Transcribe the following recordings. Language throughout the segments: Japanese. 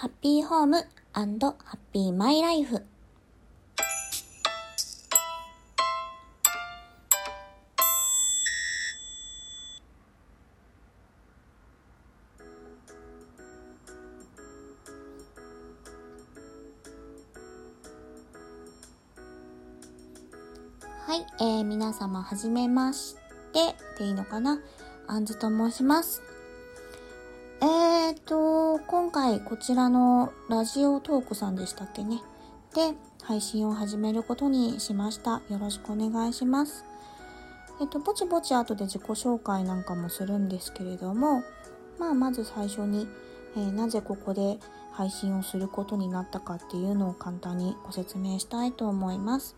ハッピーホームハッピーマイライフ。はい、えー、皆様はじめましてでいいのかな？あんずと申します。えーと、今回こちらのラジオトークさんでしたっけね？で、配信を始めることにしました。よろしくお願いします。えっと、ぼちぼち後で自己紹介なんかもするんですけれども、まあ、まず最初に、えー、なぜここで配信をすることになったかっていうのを簡単にご説明したいと思います。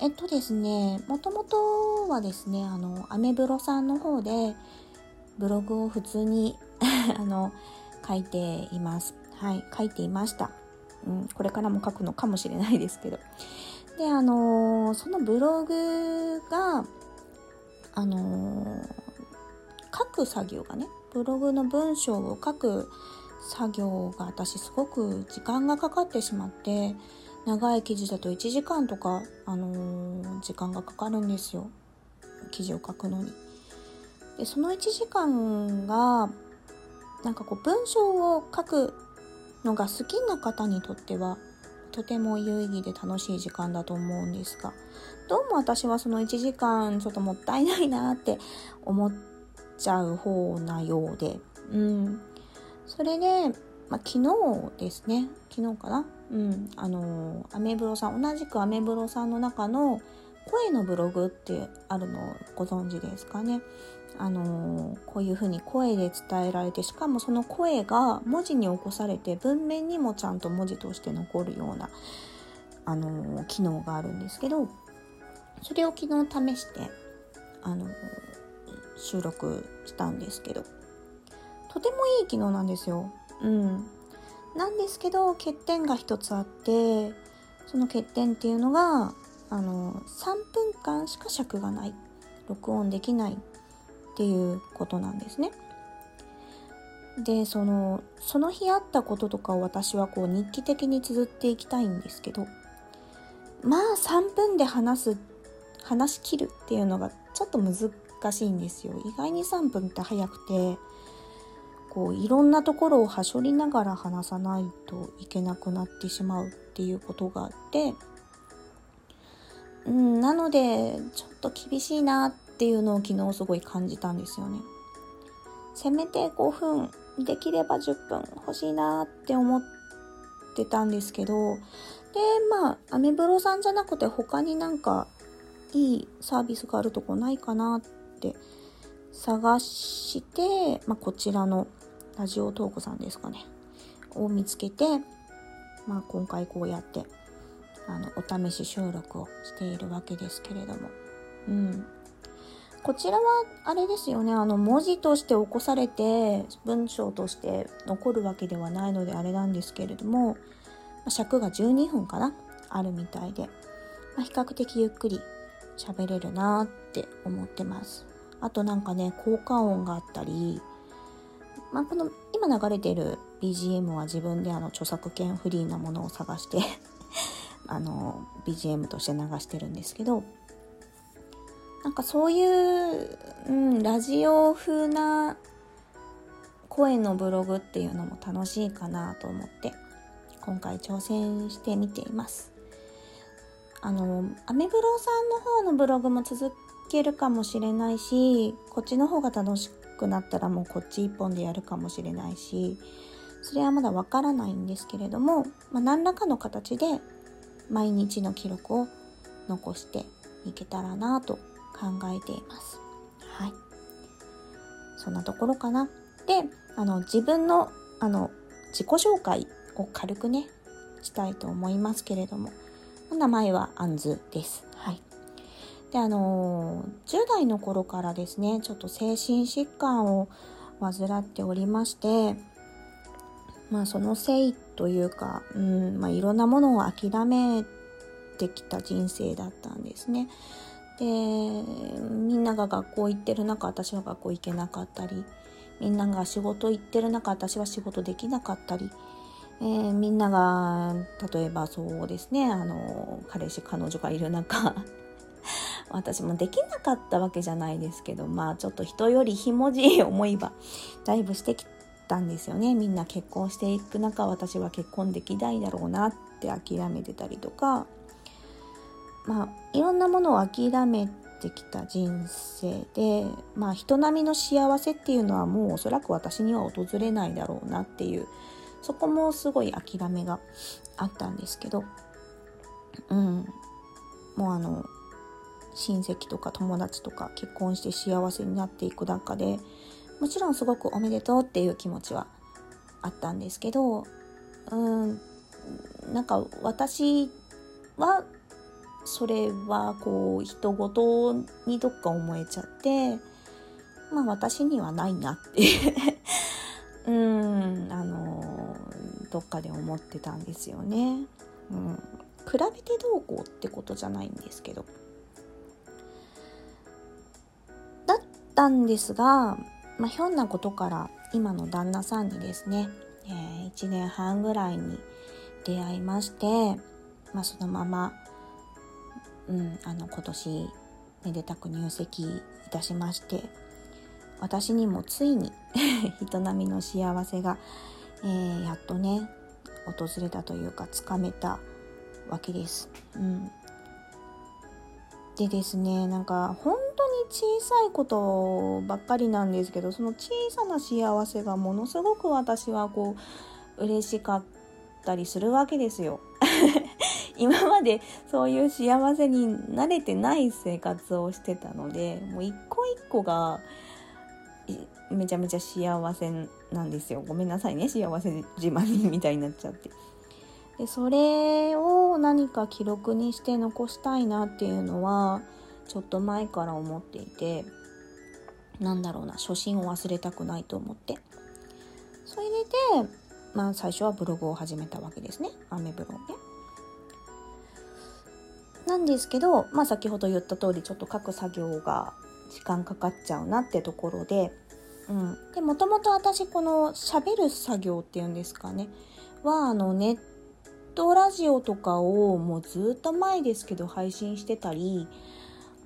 えっとですね、もともとはですね、あの、アメブロさんの方で、ブログを普通に あの、書いています。はい、書いていました。うん、これからも書くのかもしれないですけど。で、あのー、そのブログが、あのー、書く作業がね、ブログの文章を書く作業が私すごく時間がかかってしまって、長い記事だと1時間とか、あのー、時間がかかるんですよ。記事を書くのに。で、その1時間が、なんかこう文章を書くのが好きな方にとってはとても有意義で楽しい時間だと思うんですがどうも私はその1時間ちょっともったいないなって思っちゃう方なようでうん。それで、まあ、昨日ですね。昨日かな？うん。あのアメブロさん同じくアメブロさんの中の声のブログってあるのをご存知ですかね？あのこういうふうに声で伝えられてしかもその声が文字に起こされて文面にもちゃんと文字として残るようなあの機能があるんですけどそれを昨日試してあの収録したんですけどとてもいい機能なんですよ。うん、なんですけど欠点が一つあってその欠点っていうのがあの3分間しか尺がない録音できないっていうことなんですね。でそのその日あったこととかを私はこう日記的に綴っていきたいんですけどまあ3分で話す話し切るっていうのがちょっと難しいんですよ意外に3分って早くてこういろんなところをはしょりながら話さないといけなくなってしまうっていうことがあってうんなのでちょっと厳しいなっていうのを昨日すごい感じたんですよね。せめて5分、できれば10分欲しいなって思ってたんですけど、で、まあ、アメブロさんじゃなくて他になんかいいサービスがあるとこないかなって探して、まあ、こちらのラジオトークさんですかね、を見つけて、まあ、今回こうやってあのお試し収録をしているわけですけれども、うん。こちらはあれですよね。あの文字として起こされて文章として残るわけではないのであれなんですけれども尺が12分かな？あるみたいで、まあ、比較的ゆっくり喋れるなって思ってます。あとなんかね効果音があったり、まあ、この今流れてる BGM は自分であの著作権フリーなものを探してあの BGM として流してるんですけどなんかそういう、うん、ラジオ風な声のブログっていうのも楽しいかなと思って今回挑戦してみています。あのアメブロさんの方のブログも続けるかもしれないしこっちの方が楽しくなったらもうこっち一本でやるかもしれないしそれはまだわからないんですけれども、まあ、何らかの形で毎日の記録を残していけたらなと考えています。はい。そんなところかな。で、あの、自分の、あの、自己紹介を軽くね、したいと思いますけれども、名前はアンズです。はい。で、あの、10代の頃からですね、ちょっと精神疾患を患っておりまして、まあそのせいというか、うん、まあいろんなものを諦めてきた人生だったんですね。でみんなが学校行ってる中私は学校行けなかったりみんなが仕事行ってる中私は仕事できなかったりえー、みんなが例えばそうですねあの彼氏彼女がいる中 私もできなかったわけじゃないですけどまあちょっと人よりひもじい思いはだいぶしてきたんですよね。みんな結婚していく中私は結婚できないだろうなって諦めてたりとか。まあいろんなものを諦めてきた人生でまあ人並みの幸せっていうのはもうおそらく私には訪れないだろうなっていうそこもすごい諦めがあったんですけど。うん。もうあの親戚とか友達とか結婚して幸せになっていく中でもちろんすごくおめでとうっていう気持ちはあったんですけどうんなんか私はそれはこう人事にどっか思えちゃってまあ私にはないなって うんあのどっかで思ってたんですよね。うん、比べてどうこうってことじゃないんですけどだったんですが、まあ、ひょんなことから今の旦那さんにですね、えー、1年半ぐらいに出会いまして、まあ、そのまま、うん、あの今年めでたく入籍いたしまして私にもついに 人並みの幸せが、えー、やっとね訪れたというかつかめたわけです。うん、でですねなんか本当に小さいことばっかりなんですけどその小さな幸せがものすごく私はこう嬉しかったりするわけですよ。今までそういう幸せに慣れてない生活をしてたのでもう一個一個がめちゃめちゃ幸せなんですよ。ごめんなさいね幸せ自慢みたいになっちゃって。でそれを何か記録にして残したいなっていうのはちょっと前から思っていてなんだろうな初心を忘れたくないと思って。それでまあ最初はブログを始めたわけですね。アメブロねなんですけどまあ先ほど言った通りちょっと書く作業が時間かかっちゃうなってところでうん、でもともと私この喋る作業っていうんですかねはあのネットラジオとかをもうずっと前ですけど配信してたり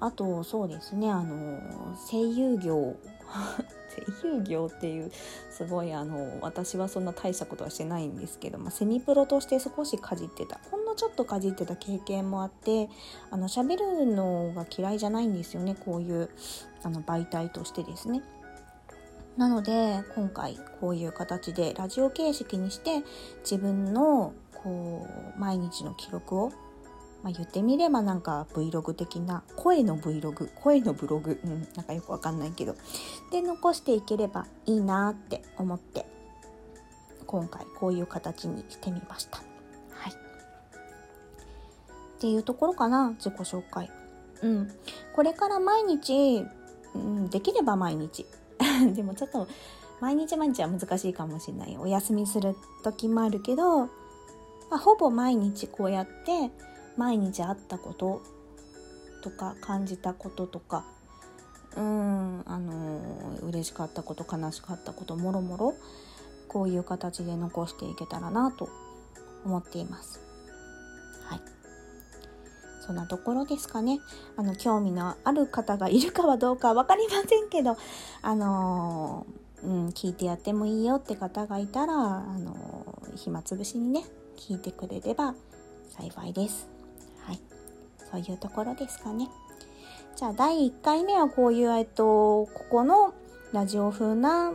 あとそうですねあの声優業 声優業っていうすごいあの私はそんな大したことはしてないんですけど、まあ、セミプロとして少しかじってたほんのちょっとかじってた経験もあってあの喋るのが嫌いじゃないんですよねこういうあの媒体としてですね。なので今回こういう形でラジオ形式にして自分のこう毎日の記録をまあ、言ってみればなんか Vlog 的な声の Vlog 声のブログ、うん、なんかよくわかんないけどで残していければいいなって思って今回こういう形にしてみました。はい。っていうところかな自己紹介。うん。これから毎日、うん、できれば毎日。でもちょっと毎日毎日は難しいかもしれない。お休みする時もあるけど、まあ、ほぼ毎日こうやって毎日あったこととか感じたこととかうんあの嬉しかったこと悲しかったこともろもろこういう形で残していけたらなと思っています。はいそんなところですかね。あの、興味のある方がいるかはどうかわかりませんけど、あのー、うん、聞いてやってもいいよって方がいたら、あのー、暇つぶしにね、聞いてくれれば幸いです。はいそういうところですかね。じゃあ第1回目はこういう、えっと、ここのラジオ風な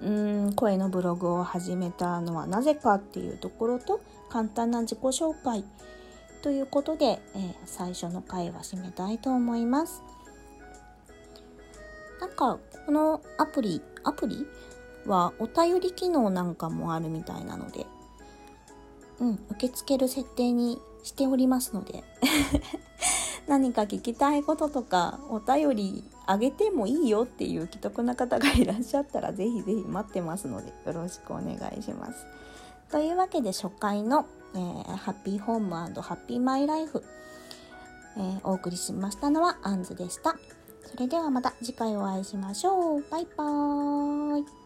うん声のブログを始めたのはなぜかっていうところと簡単な自己紹介ということで、えー、最初の回は締めたいと思います。なんかこのアプリアプリはお便り機能なんかもあるみたいなので、うん、受け付ける設定にしておりますので 何か聞きたいこととかお便りあげてもいいよっていう既得な方がいらっしゃったらぜひぜひ待ってますのでよろしくお願いします。というわけで初回の、えー、ハッピーホームハッピーマイライフ、えー、お送りしましたのはアンズでした。それではまた次回お会いしましょう。バイバーイ。